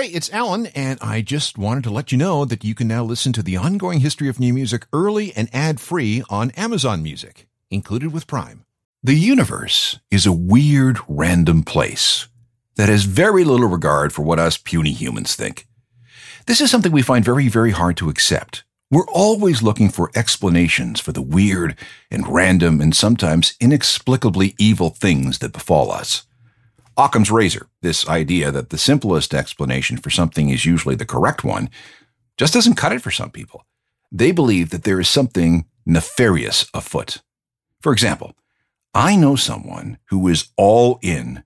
Hey, it's Alan, and I just wanted to let you know that you can now listen to the ongoing history of new music early and ad free on Amazon Music, included with Prime. The universe is a weird, random place that has very little regard for what us puny humans think. This is something we find very, very hard to accept. We're always looking for explanations for the weird and random and sometimes inexplicably evil things that befall us. Occam's razor, this idea that the simplest explanation for something is usually the correct one, just doesn't cut it for some people. They believe that there is something nefarious afoot. For example, I know someone who is all in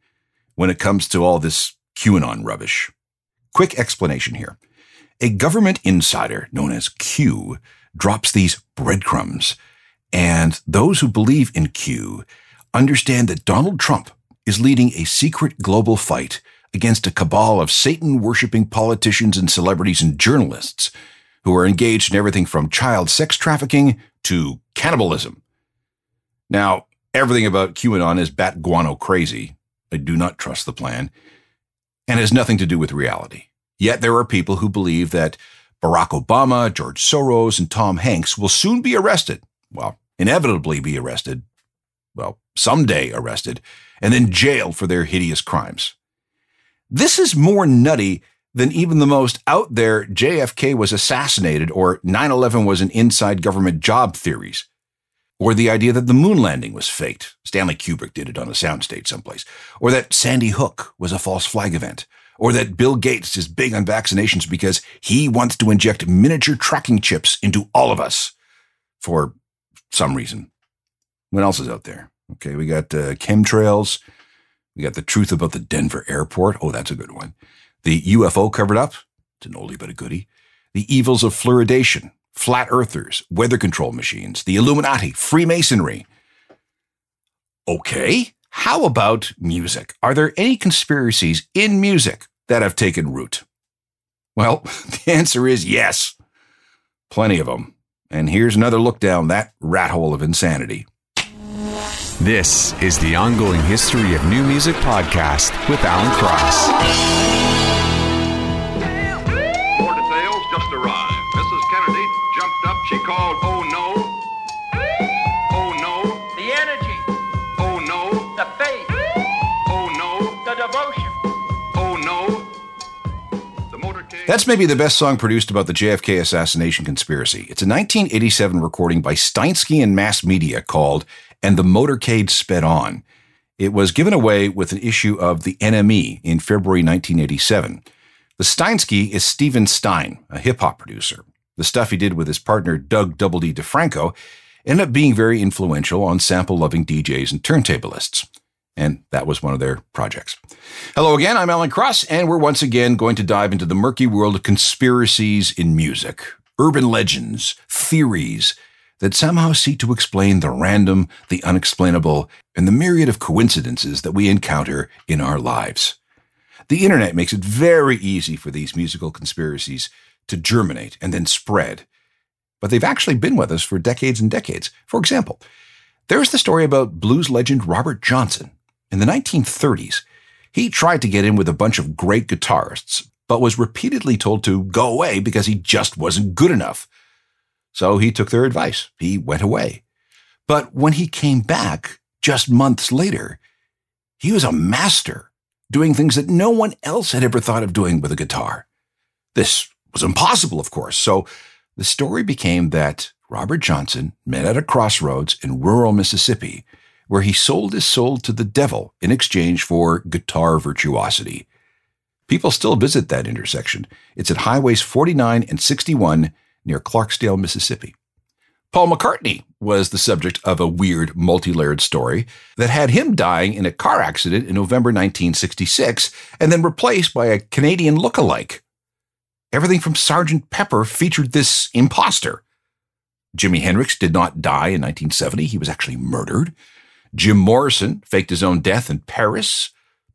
when it comes to all this QAnon rubbish. Quick explanation here. A government insider known as Q drops these breadcrumbs, and those who believe in Q understand that Donald Trump is leading a secret global fight against a cabal of Satan worshipping politicians and celebrities and journalists who are engaged in everything from child sex trafficking to cannibalism. Now, everything about QAnon is bat guano crazy, I do not trust the plan, and has nothing to do with reality. Yet there are people who believe that Barack Obama, George Soros, and Tom Hanks will soon be arrested. Well, inevitably be arrested. Well, someday arrested, and then jailed for their hideous crimes. This is more nutty than even the most out there JFK was assassinated or 9 11 was an inside government job theories or the idea that the moon landing was faked. Stanley Kubrick did it on a soundstage someplace. Or that Sandy Hook was a false flag event. Or that Bill Gates is big on vaccinations because he wants to inject miniature tracking chips into all of us for some reason. What else is out there? Okay, we got uh, chemtrails. We got the truth about the Denver airport. Oh, that's a good one. The UFO covered up. It's an oldie but a goodie. The evils of fluoridation flat earthers, weather control machines, the Illuminati, Freemasonry. Okay, how about music? Are there any conspiracies in music that have taken root? Well, the answer is yes. Plenty of them. And here's another look down that rat hole of insanity. This is the ongoing history of new music podcast with Alan Cross. More details just arrived. Mrs. Kennedy jumped up, she called, That's maybe the best song produced about the JFK assassination conspiracy. It's a 1987 recording by Steinski and Mass Media called And the Motorcade Sped On. It was given away with an issue of the NME in February 1987. The Steinski is Steven Stein, a hip hop producer. The stuff he did with his partner Doug Double D DiFranco ended up being very influential on sample loving DJs and turntablists. And that was one of their projects. Hello again, I'm Alan Cross, and we're once again going to dive into the murky world of conspiracies in music, urban legends, theories that somehow seek to explain the random, the unexplainable, and the myriad of coincidences that we encounter in our lives. The internet makes it very easy for these musical conspiracies to germinate and then spread. But they've actually been with us for decades and decades. For example, there's the story about blues legend Robert Johnson. In the 1930s, he tried to get in with a bunch of great guitarists, but was repeatedly told to go away because he just wasn't good enough. So he took their advice. He went away. But when he came back, just months later, he was a master, doing things that no one else had ever thought of doing with a guitar. This was impossible, of course. So the story became that Robert Johnson met at a crossroads in rural Mississippi, where he sold his soul to the devil in exchange for guitar virtuosity. People still visit that intersection. It's at highways 49 and 61 near Clarksdale, Mississippi. Paul McCartney was the subject of a weird, multi layered story that had him dying in a car accident in November 1966 and then replaced by a Canadian look-alike. Everything from Sergeant Pepper featured this imposter. Jimi Hendrix did not die in 1970. He was actually murdered. Jim Morrison faked his own death in Paris.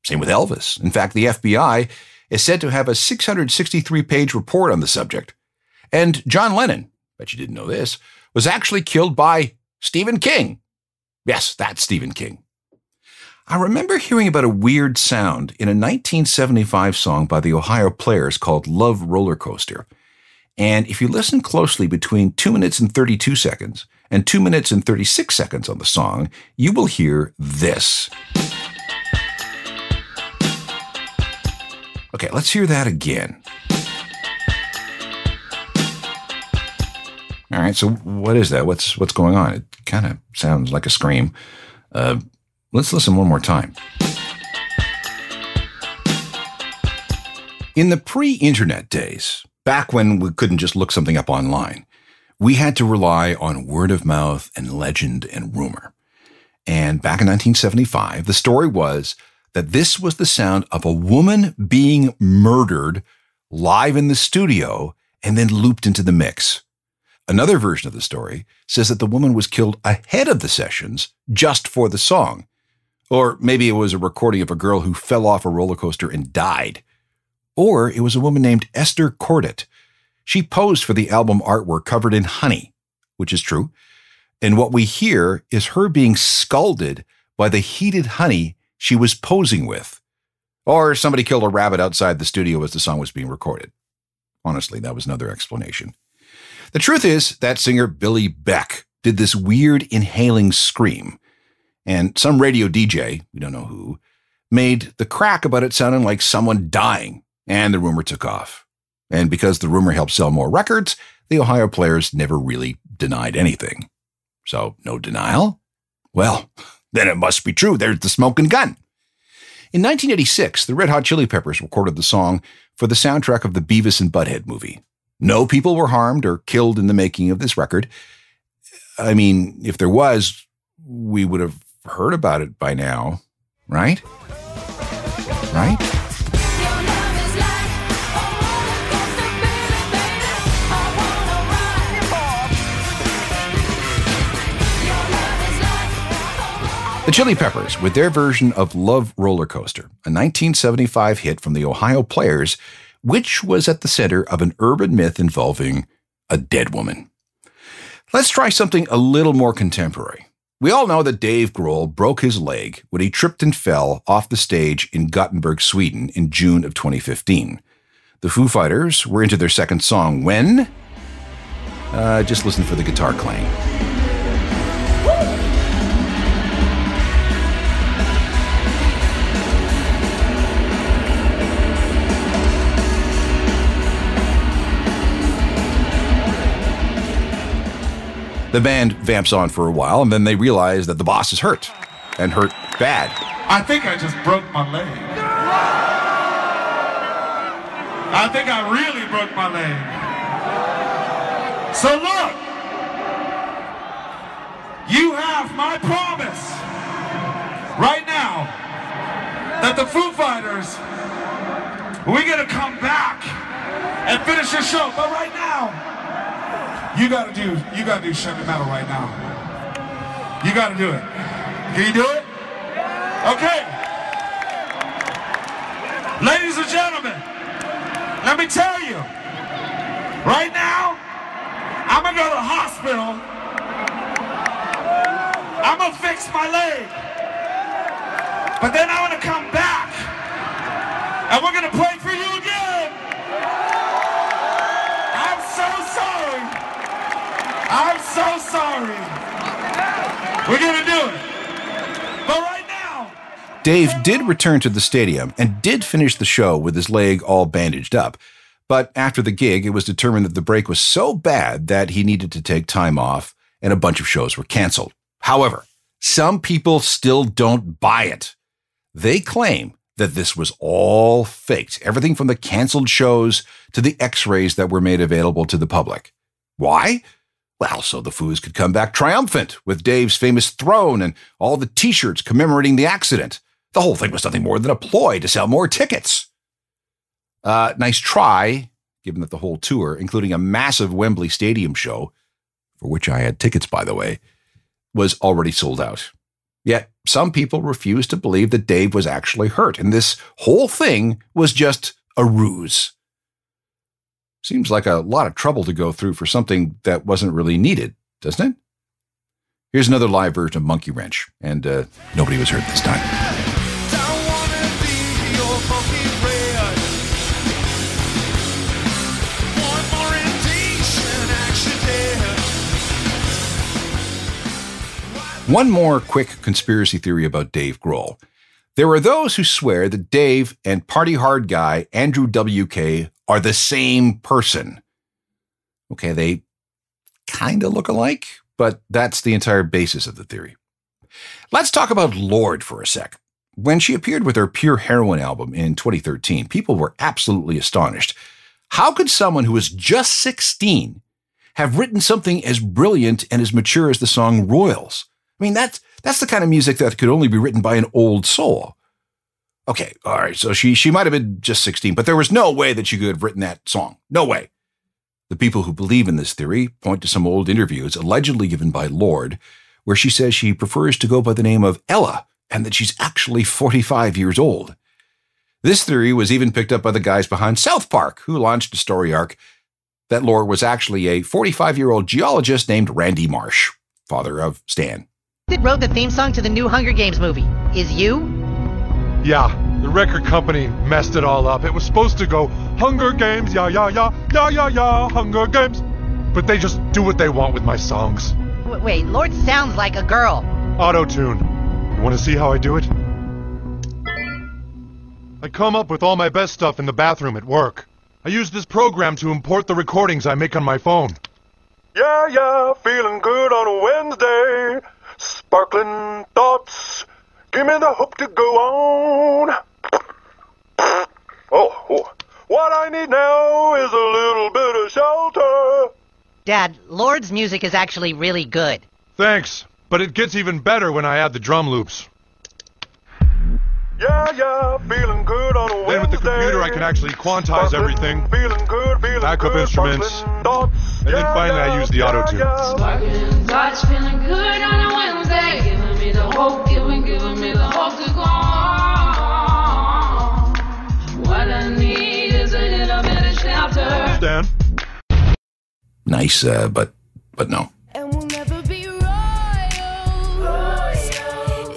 Same with Elvis. In fact, the FBI is said to have a 663 page report on the subject. And John Lennon, bet you didn't know this, was actually killed by Stephen King. Yes, that's Stephen King. I remember hearing about a weird sound in a 1975 song by the Ohio Players called Love Roller Coaster. And if you listen closely between 2 minutes and 32 seconds and 2 minutes and 36 seconds on the song, you will hear this. Okay, let's hear that again. All right, so what is that? What's what's going on? It kind of sounds like a scream. Uh, let's listen one more time. In the pre-internet days, back when we couldn't just look something up online, we had to rely on word of mouth and legend and rumor. And back in 1975, the story was that this was the sound of a woman being murdered live in the studio and then looped into the mix. Another version of the story says that the woman was killed ahead of the sessions just for the song. Or maybe it was a recording of a girl who fell off a roller coaster and died. Or it was a woman named Esther Cordet. She posed for the album artwork covered in honey, which is true. And what we hear is her being scalded by the heated honey she was posing with. Or somebody killed a rabbit outside the studio as the song was being recorded. Honestly, that was another explanation. The truth is that singer Billy Beck did this weird inhaling scream, and some radio DJ, we don't know who, made the crack about it sounding like someone dying, and the rumor took off. And because the rumor helped sell more records, the Ohio players never really denied anything. So, no denial? Well, then it must be true. There's the smoking gun. In 1986, the Red Hot Chili Peppers recorded the song for the soundtrack of the Beavis and Butthead movie. No people were harmed or killed in the making of this record. I mean, if there was, we would have heard about it by now, right? Right? The Chili Peppers, with their version of Love Roller Coaster, a 1975 hit from the Ohio Players, which was at the center of an urban myth involving a dead woman. Let's try something a little more contemporary. We all know that Dave Grohl broke his leg when he tripped and fell off the stage in Gothenburg, Sweden in June of 2015. The Foo Fighters were into their second song when? Uh, just listen for the guitar clang. The band vamps on for a while, and then they realize that the boss is hurt, and hurt bad. I think I just broke my leg. I think I really broke my leg. So look, you have my promise right now that the Foo Fighters, we're gonna come back and finish the show. But right now, you gotta do, you gotta do Chevy Metal right now. You gotta do it. Can you do it? Okay. Ladies and gentlemen, let me tell you, right now, I'm gonna go to the hospital. I'm gonna fix my leg. But then I'm gonna come back and we're gonna play sorry. We're gonna do it. But right now, Dave did return to the stadium and did finish the show with his leg all bandaged up. But after the gig, it was determined that the break was so bad that he needed to take time off and a bunch of shows were canceled. However, some people still don't buy it. They claim that this was all faked, everything from the canceled shows to the x rays that were made available to the public. Why? Well, so the Foos could come back triumphant with Dave's famous throne and all the t shirts commemorating the accident. The whole thing was nothing more than a ploy to sell more tickets. Uh, nice try, given that the whole tour, including a massive Wembley Stadium show, for which I had tickets, by the way, was already sold out. Yet some people refused to believe that Dave was actually hurt, and this whole thing was just a ruse. Seems like a lot of trouble to go through for something that wasn't really needed, doesn't it? Here's another live version of Monkey Wrench, and uh, nobody was hurt this time. One more quick conspiracy theory about Dave Grohl. There are those who swear that Dave and party hard guy Andrew W.K are the same person. Okay, they kind of look alike, but that's the entire basis of the theory. Let's talk about Lorde for a sec. When she appeared with her Pure Heroin album in 2013, people were absolutely astonished. How could someone who was just 16 have written something as brilliant and as mature as the song Royals? I mean, that's that's the kind of music that could only be written by an old soul. Okay, all right, so she she might have been just 16, but there was no way that she could have written that song. No way. The people who believe in this theory point to some old interviews allegedly given by Lorde, where she says she prefers to go by the name of Ella and that she's actually 45 years old. This theory was even picked up by the guys behind South Park, who launched a story arc that Lorde was actually a 45 year old geologist named Randy Marsh, father of Stan. That wrote the theme song to the new Hunger Games movie is you? Yeah, the record company messed it all up. It was supposed to go Hunger Games, yeah, yeah, yeah, yeah, yeah, yeah, Hunger Games. But they just do what they want with my songs. W- wait, Lorde sounds like a girl. Auto tune. You want to see how I do it? I come up with all my best stuff in the bathroom at work. I use this program to import the recordings I make on my phone. Yeah, yeah, feeling good on a Wednesday. Sparkling thoughts. Give me the hope to go on. Oh, oh. What I need now is a little bit of shelter. Dad, Lorde's music is actually really good. Thanks, but it gets even better when I add the drum loops. Yeah, yeah, feeling good on a Wednesday. Then with the computer, I can actually quantize Sparkling, everything. Feeling good, feeling Backup good, instruments. Thoughts. And yeah, then finally, I use the auto tune. Sparkling hope, giving, giving me the hope to go on. What I need is a little bit of shelter. Stan. Nice, uh, but but no. And we'll never be royals.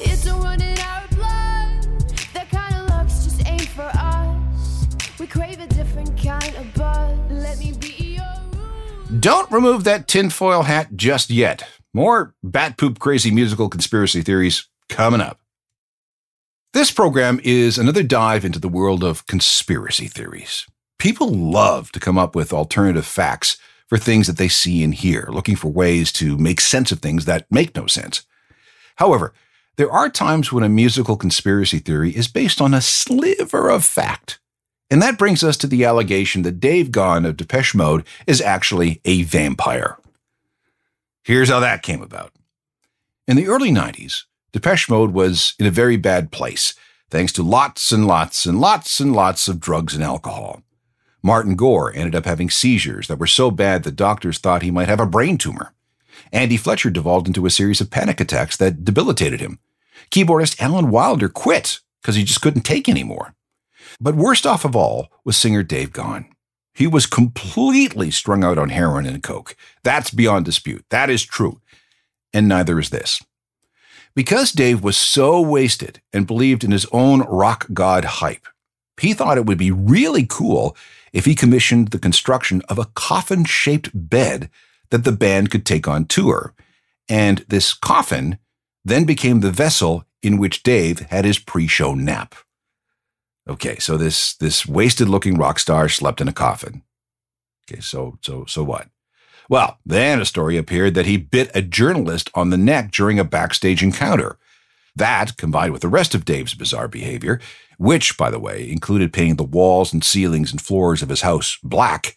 It's a run in our blood. That kind of luck's just ain't for us. We crave a different kind of buzz. Let me be your rule. Don't remove that tinfoil hat just yet. More bat poop crazy musical conspiracy theories coming up. This program is another dive into the world of conspiracy theories. People love to come up with alternative facts for things that they see and hear, looking for ways to make sense of things that make no sense. However, there are times when a musical conspiracy theory is based on a sliver of fact. And that brings us to the allegation that Dave Gahan of Depeche Mode is actually a vampire. Here's how that came about. In the early 90s, Depeche Mode was in a very bad place, thanks to lots and lots and lots and lots of drugs and alcohol. Martin Gore ended up having seizures that were so bad that doctors thought he might have a brain tumor. Andy Fletcher devolved into a series of panic attacks that debilitated him. Keyboardist Alan Wilder quit because he just couldn't take anymore. But worst off of all was singer Dave Gahan. He was completely strung out on heroin and coke. That's beyond dispute. That is true. And neither is this. Because Dave was so wasted and believed in his own rock god hype, he thought it would be really cool if he commissioned the construction of a coffin shaped bed that the band could take on tour. And this coffin then became the vessel in which Dave had his pre show nap. Okay, so this, this wasted looking rock star slept in a coffin. Okay, so, so, so what? Well, then a story appeared that he bit a journalist on the neck during a backstage encounter. That, combined with the rest of Dave's bizarre behavior, which, by the way, included painting the walls and ceilings and floors of his house black,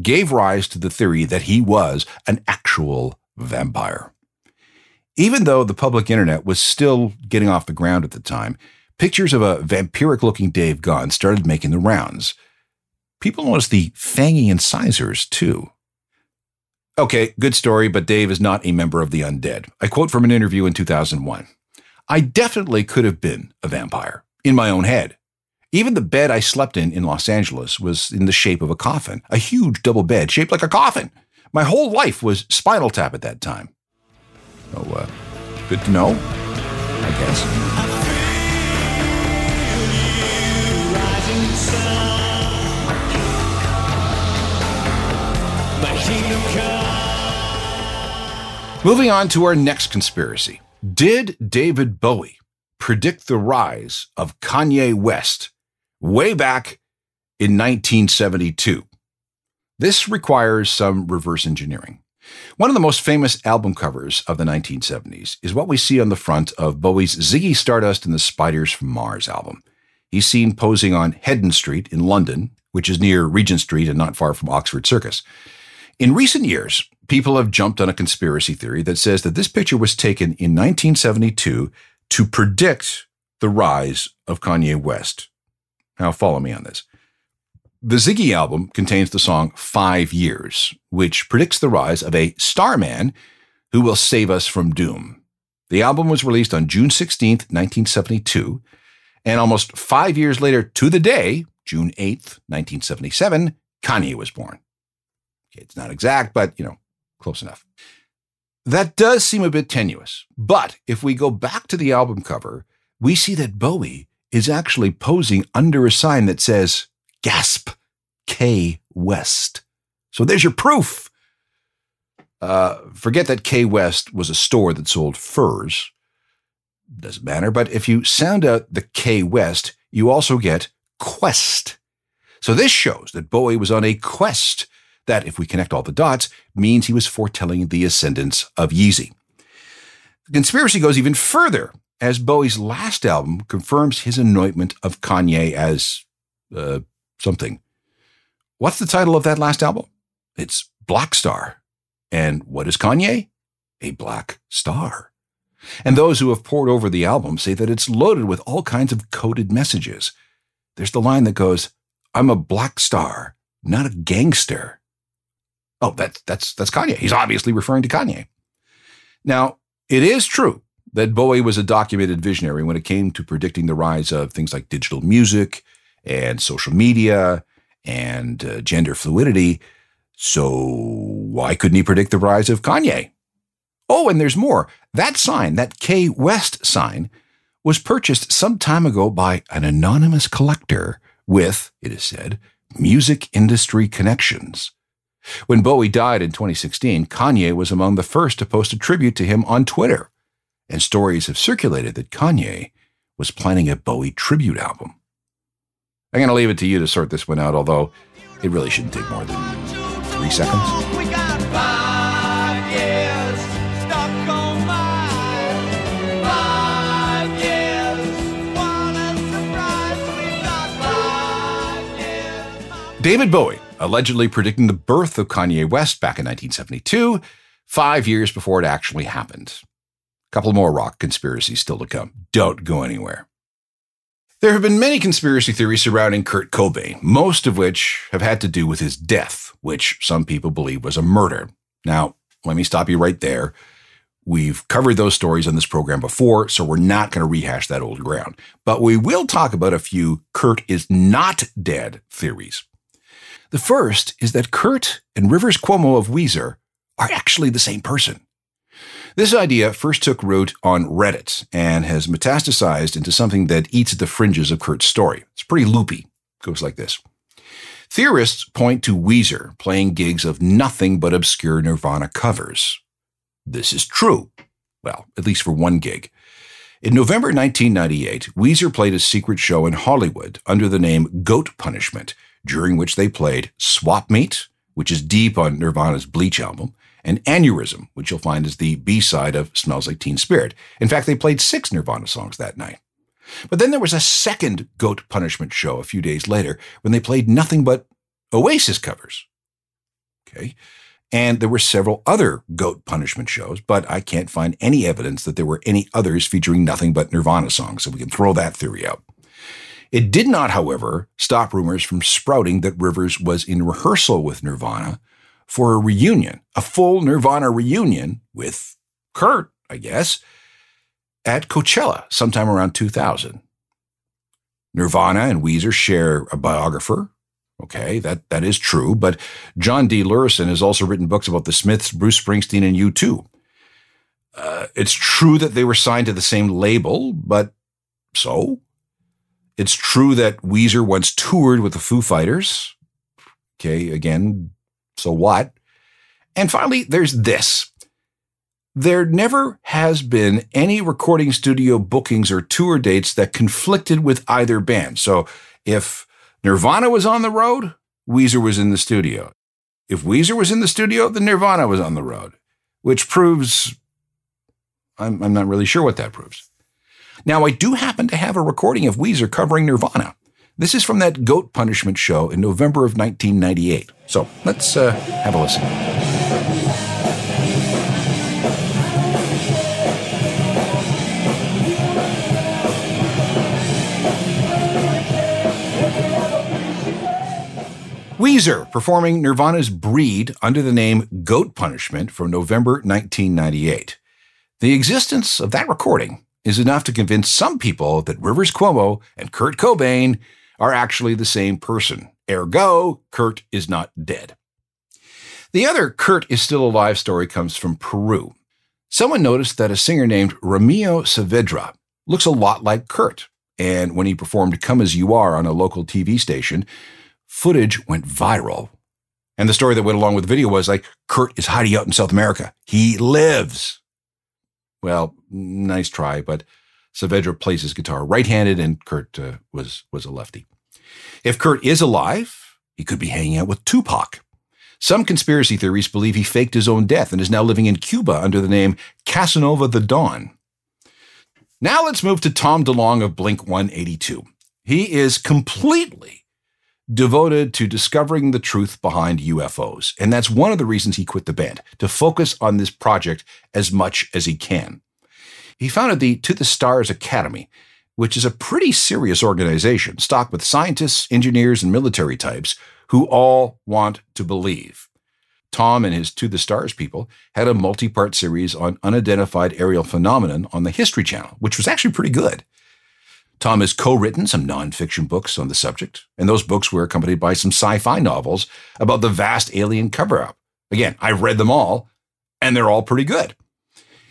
gave rise to the theory that he was an actual vampire. Even though the public internet was still getting off the ground at the time, pictures of a vampiric looking Dave Gahan started making the rounds. People noticed the fangy incisors, too. Okay, good story, but Dave is not a member of the undead. I quote from an interview in 2001 I definitely could have been a vampire in my own head. Even the bed I slept in in Los Angeles was in the shape of a coffin, a huge double bed shaped like a coffin. My whole life was Spinal Tap at that time. Oh, uh, good to know, I guess. Moving on to our next conspiracy. Did David Bowie predict the rise of Kanye West way back in 1972? This requires some reverse engineering. One of the most famous album covers of the 1970s is what we see on the front of Bowie's Ziggy Stardust and the Spiders from Mars album. He's seen posing on Heddon Street in London, which is near Regent Street and not far from Oxford Circus. In recent years, people have jumped on a conspiracy theory that says that this picture was taken in 1972 to predict the rise of Kanye West. Now, follow me on this. The Ziggy album contains the song Five Years, which predicts the rise of a starman who will save us from doom. The album was released on June 16, 1972, and almost five years later to the day, June 8th, 1977, Kanye was born. Okay, it's not exact, but, you know, close enough. That does seem a bit tenuous, but if we go back to the album cover, we see that Bowie is actually posing under a sign that says, Gasp, K West. So there's your proof. Uh, forget that K West was a store that sold furs. Doesn't matter, but if you sound out the K West, you also get Quest. So this shows that Bowie was on a quest that, if we connect all the dots, means he was foretelling the ascendance of Yeezy. The conspiracy goes even further, as Bowie's last album confirms his anointment of Kanye as uh, something. What's the title of that last album? It's Blackstar. And what is Kanye? A black star. And those who have pored over the album say that it's loaded with all kinds of coded messages. There's the line that goes, I'm a black star, not a gangster. Oh, that's that's that's Kanye. He's obviously referring to Kanye. Now, it is true that Bowie was a documented visionary when it came to predicting the rise of things like digital music and social media and uh, gender fluidity. So why couldn't he predict the rise of Kanye? Oh, and there's more. That sign, that K West sign, was purchased some time ago by an anonymous collector with, it is said, music industry connections. When Bowie died in 2016, Kanye was among the first to post a tribute to him on Twitter, and stories have circulated that Kanye was planning a Bowie tribute album. I'm going to leave it to you to sort this one out, although it really shouldn't take more than three seconds. David Bowie allegedly predicting the birth of Kanye West back in 1972, five years before it actually happened. A couple more rock conspiracies still to come. Don't go anywhere. There have been many conspiracy theories surrounding Kurt Cobain, most of which have had to do with his death, which some people believe was a murder. Now, let me stop you right there. We've covered those stories on this program before, so we're not going to rehash that old ground. But we will talk about a few Kurt is not dead theories. The first is that Kurt and Rivers Cuomo of Weezer are actually the same person. This idea first took root on Reddit and has metastasized into something that eats at the fringes of Kurt's story. It's pretty loopy. It goes like this. Theorists point to Weezer playing gigs of nothing but obscure Nirvana covers. This is true. Well, at least for one gig. In November 1998, Weezer played a secret show in Hollywood under the name Goat Punishment, during which they played Swap Meet, which is deep on Nirvana's Bleach album, and Aneurysm, which you'll find is the B side of Smells Like Teen Spirit. In fact, they played six Nirvana songs that night. But then there was a second Goat Punishment show a few days later when they played nothing but Oasis covers. Okay. And there were several other Goat Punishment shows, but I can't find any evidence that there were any others featuring nothing but Nirvana songs, so we can throw that theory out. It did not, however, stop rumors from sprouting that Rivers was in rehearsal with Nirvana for a reunion, a full Nirvana reunion with Kurt, I guess, at Coachella sometime around 2000. Nirvana and Weezer share a biographer. Okay, that, that is true, but John D. Luerssen has also written books about the Smiths, Bruce Springsteen, and U2. Uh, it's true that they were signed to the same label, but so? It's true that Weezer once toured with the Foo Fighters. Okay, again, so what? And finally, there's this. There never has been any recording studio bookings or tour dates that conflicted with either band. So if Nirvana was on the road, Weezer was in the studio. If Weezer was in the studio, then Nirvana was on the road, which proves I'm, I'm not really sure what that proves. Now, I do happen to have a recording of Weezer covering Nirvana. This is from that goat punishment show in November of 1998. So let's uh, have a listen. Weezer performing Nirvana's Breed under the name Goat Punishment from November 1998. The existence of that recording is enough to convince some people that Rivers Cuomo and Kurt Cobain are actually the same person. Ergo, Kurt is not dead. The other Kurt is still alive story comes from Peru. Someone noticed that a singer named Ramiro Saavedra looks a lot like Kurt, and when he performed Come As You Are on a local TV station, footage went viral. And the story that went along with the video was like, Kurt is hiding out in South America. He lives. Well, nice try, but Saavedra plays his guitar right-handed, and Kurt uh, was was a lefty. If Kurt is alive, he could be hanging out with Tupac. Some conspiracy theories believe he faked his own death and is now living in Cuba under the name Casanova the Dawn. Now let's move to Tom DeLonge of Blink 182. He is completely devoted to discovering the truth behind UFOs. And that's one of the reasons he quit the band, to focus on this project as much as he can. He founded the To the Stars Academy, which is a pretty serious organization stocked with scientists, engineers, and military types who all want to believe. Tom and his To the Stars people had a multi part series on unidentified aerial phenomenon on the History Channel, which was actually pretty good. Tom has co written some nonfiction books on the subject, and those books were accompanied by some sci fi novels about the vast alien cover up. Again, I've read them all, and they're all pretty good.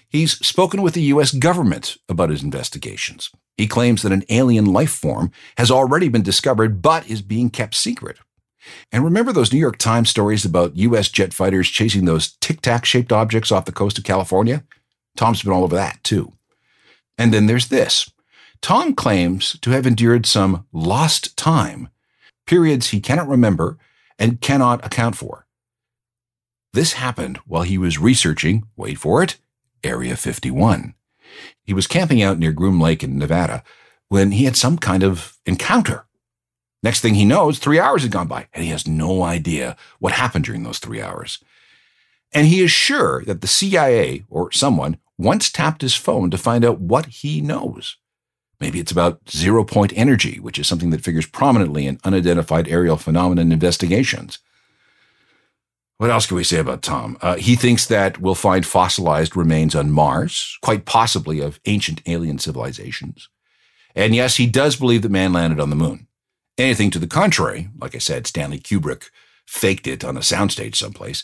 He's spoken with the U.S. government about his investigations. He claims that an alien life form has already been discovered but is being kept secret. And remember those New York Times stories about U.S. jet fighters chasing those tic tac shaped objects off the coast of California? Tom's been all over that, too. And then there's this Tom claims to have endured some lost time, periods he cannot remember and cannot account for. This happened while he was researching, wait for it, Area 51. He was camping out near Groom Lake in Nevada when he had some kind of encounter. Next thing he knows, three hours had gone by, and he has no idea what happened during those three hours. And he is sure that the CIA or someone once tapped his phone to find out what he knows. Maybe it's about zero point energy, which is something that figures prominently in unidentified aerial phenomenon investigations. What else can we say about Tom? Uh, he thinks that we'll find fossilized remains on Mars, quite possibly of ancient alien civilizations. And yes, he does believe that man landed on the moon. Anything to the contrary, like I said, Stanley Kubrick faked it on a soundstage someplace,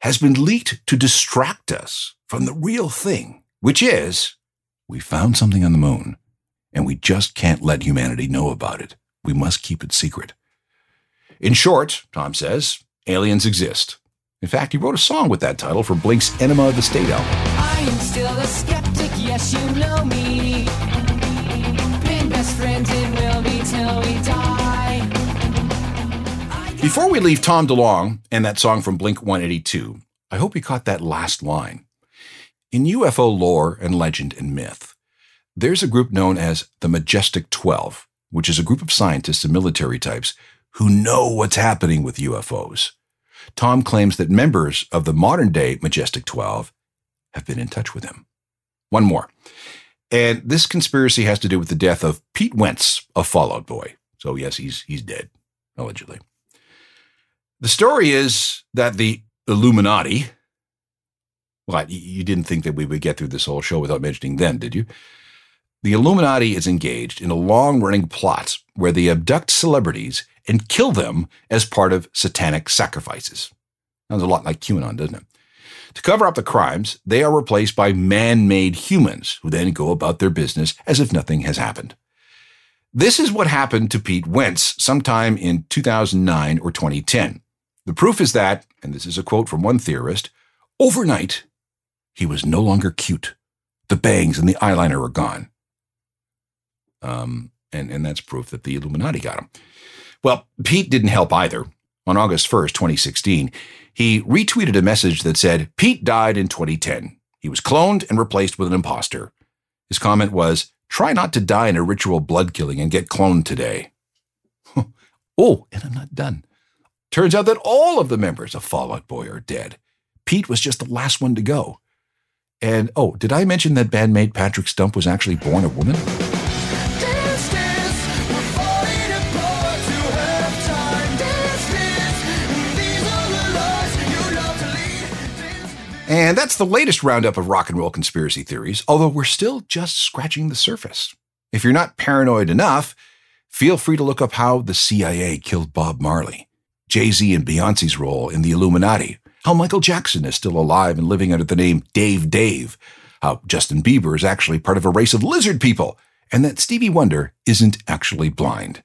has been leaked to distract us from the real thing, which is we found something on the moon and we just can't let humanity know about it. We must keep it secret. In short, Tom says, aliens exist. In fact, he wrote a song with that title for Blink's Enema of the State album. I am still a skeptic, yes, you know me. Been best friends and will be till we die. Before we leave Tom DeLonge and that song from Blink 182, I hope you caught that last line. In UFO lore and legend and myth, there's a group known as the Majestic 12, which is a group of scientists and military types who know what's happening with UFOs. Tom claims that members of the modern day Majestic 12 have been in touch with him. One more. And this conspiracy has to do with the death of Pete Wentz of Fall Out Boy. So, yes, he's, he's dead, allegedly. The story is that the Illuminati, well, you didn't think that we would get through this whole show without mentioning them, did you? The Illuminati is engaged in a long running plot where they abduct celebrities and kill them as part of satanic sacrifices. Sounds a lot like QAnon, doesn't it? To cover up the crimes, they are replaced by man made humans who then go about their business as if nothing has happened. This is what happened to Pete Wentz sometime in 2009 or 2010. The proof is that, and this is a quote from one theorist, overnight, he was no longer cute. The bangs and the eyeliner were gone. Um, and, and that's proof that the Illuminati got him. Well, Pete didn't help either. On August 1st, 2016, he retweeted a message that said, Pete died in 2010. He was cloned and replaced with an imposter. His comment was, Try not to die in a ritual blood killing and get cloned today. oh, and I'm not done. Turns out that all of the members of Fall Out Boy are dead. Pete was just the last one to go. And oh, did I mention that bandmate Patrick Stump was actually born a woman? And that's the latest roundup of rock and roll conspiracy theories, although we're still just scratching the surface. If you're not paranoid enough, feel free to look up how the CIA killed Bob Marley, Jay Z and Beyonce's role in the Illuminati, how Michael Jackson is still alive and living under the name Dave Dave, how Justin Bieber is actually part of a race of lizard people, and that Stevie Wonder isn't actually blind.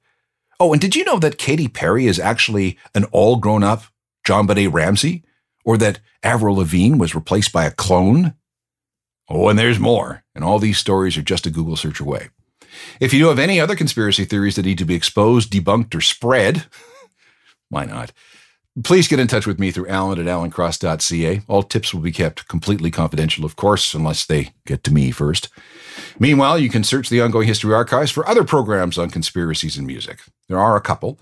Oh, and did you know that Katy Perry is actually an all grown up JonBenét Ramsey? Or that Avril Lavigne was replaced by a clone? Oh, and there's more. And all these stories are just a Google search away. If you know of any other conspiracy theories that need to be exposed, debunked, or spread, why not? Please get in touch with me through alan at alancross.ca. All tips will be kept completely confidential, of course, unless they get to me first. Meanwhile, you can search the Ongoing History Archives for other programs on conspiracies and music. There are a couple,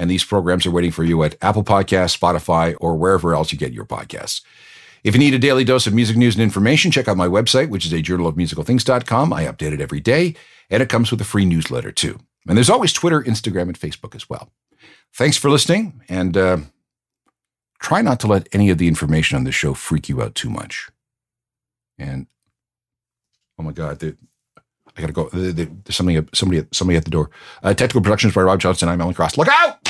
and these programs are waiting for you at Apple Podcasts, Spotify, or wherever else you get your podcasts. If you need a daily dose of music news and information, check out my website, which is a journal of musicalthings.com. I update it every day, and it comes with a free newsletter too. And there's always Twitter, Instagram, and Facebook as well. Thanks for listening, and uh, try not to let any of the information on the show freak you out too much. And oh my God, the, I gotta go. The, the, there's somebody, somebody, somebody at the door. Uh, technical productions by Rob Johnson. I'm Alan Cross. Look out!